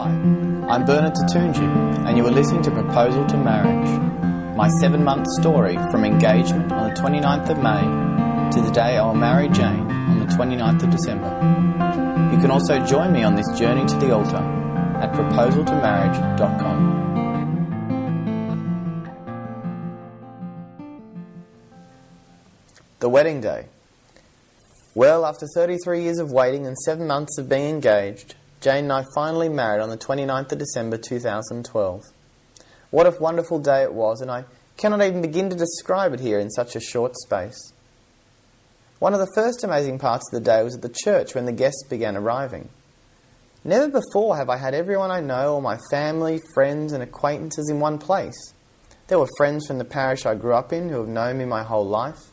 Hi, I'm Bernard Tatunji, and you are listening to Proposal to Marriage, my seven month story from engagement on the 29th of May to the day I will marry Jane on the 29th of December. You can also join me on this journey to the altar at proposaltomarriage.com. The wedding day. Well, after 33 years of waiting and 7 months of being engaged, Jane and I finally married on the 29th of December 2012. What a wonderful day it was, and I cannot even begin to describe it here in such a short space. One of the first amazing parts of the day was at the church when the guests began arriving. Never before have I had everyone I know, all my family, friends, and acquaintances in one place. There were friends from the parish I grew up in who have known me my whole life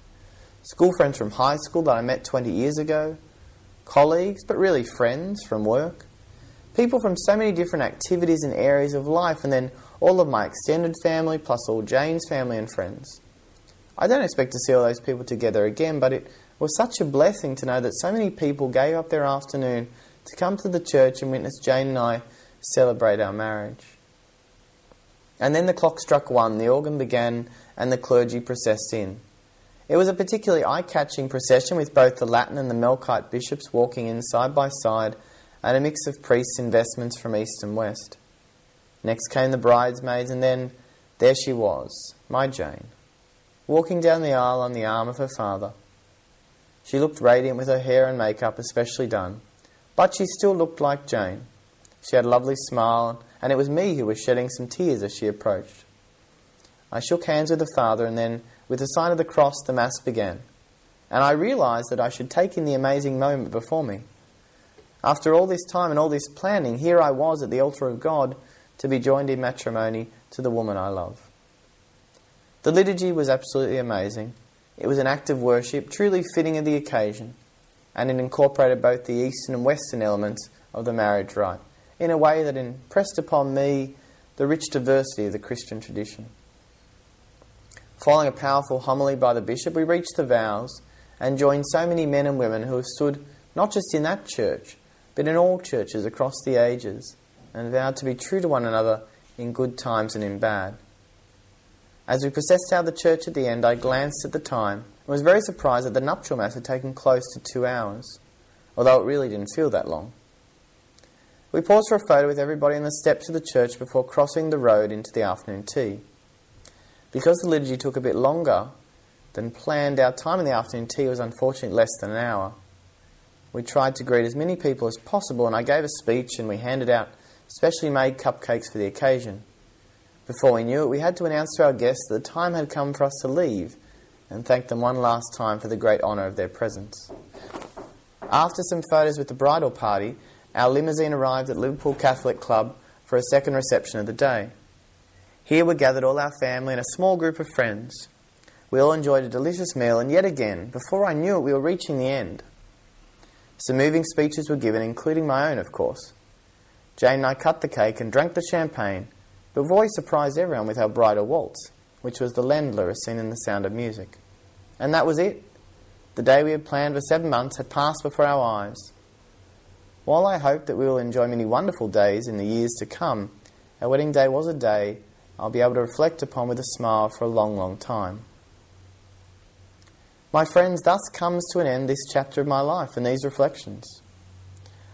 school friends from high school that I met 20 years ago, colleagues, but really friends from work, people from so many different activities and areas of life, and then all of my extended family, plus all Jane's family and friends. I don't expect to see all those people together again, but it was such a blessing to know that so many people gave up their afternoon to come to the church and witness Jane and I celebrate our marriage. And then the clock struck one, the organ began, and the clergy processed in. It was a particularly eye catching procession with both the Latin and the Melkite bishops walking in side by side and a mix of priests investments from east and west. Next came the bridesmaids, and then there she was, my Jane, walking down the aisle on the arm of her father. She looked radiant with her hair and makeup especially done, but she still looked like Jane. She had a lovely smile, and it was me who was shedding some tears as she approached. I shook hands with the father, and then with the sign of the cross, the Mass began, and I realized that I should take in the amazing moment before me. After all this time and all this planning, here I was at the altar of God to be joined in matrimony to the woman I love. The liturgy was absolutely amazing. It was an act of worship, truly fitting of the occasion, and it incorporated both the Eastern and Western elements of the marriage rite in a way that impressed upon me the rich diversity of the Christian tradition. Following a powerful homily by the bishop, we reached the vows and joined so many men and women who have stood not just in that church, but in all churches across the ages, and vowed to be true to one another in good times and in bad. As we processed out the church at the end, I glanced at the time and was very surprised that the nuptial mass had taken close to two hours, although it really didn't feel that long. We paused for a photo with everybody on the steps of the church before crossing the road into the afternoon tea. Because the liturgy took a bit longer than planned, our time in the afternoon tea was unfortunately less than an hour. We tried to greet as many people as possible, and I gave a speech and we handed out specially made cupcakes for the occasion. Before we knew it, we had to announce to our guests that the time had come for us to leave and thank them one last time for the great honour of their presence. After some photos with the bridal party, our limousine arrived at Liverpool Catholic Club for a second reception of the day. Here were gathered all our family and a small group of friends. We all enjoyed a delicious meal, and yet again, before I knew it, we were reaching the end. Some moving speeches were given, including my own, of course. Jane and I cut the cake and drank the champagne, before we surprised everyone with our bridal waltz, which was the Ländler as seen in The Sound of Music. And that was it. The day we had planned for seven months had passed before our eyes. While I hope that we will enjoy many wonderful days in the years to come, our wedding day was a day I'll be able to reflect upon with a smile for a long, long time. My friends, thus comes to an end this chapter of my life and these reflections.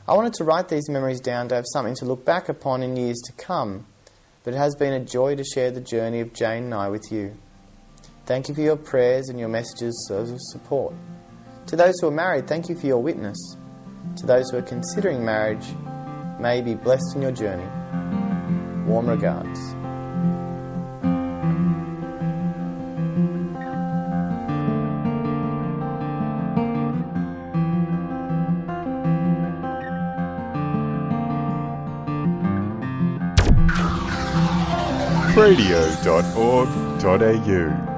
I wanted to write these memories down to have something to look back upon in years to come, but it has been a joy to share the journey of Jane and I with you. Thank you for your prayers and your messages of support. To those who are married, thank you for your witness. To those who are considering marriage, may be blessed in your journey. Warm regards. radio.org.au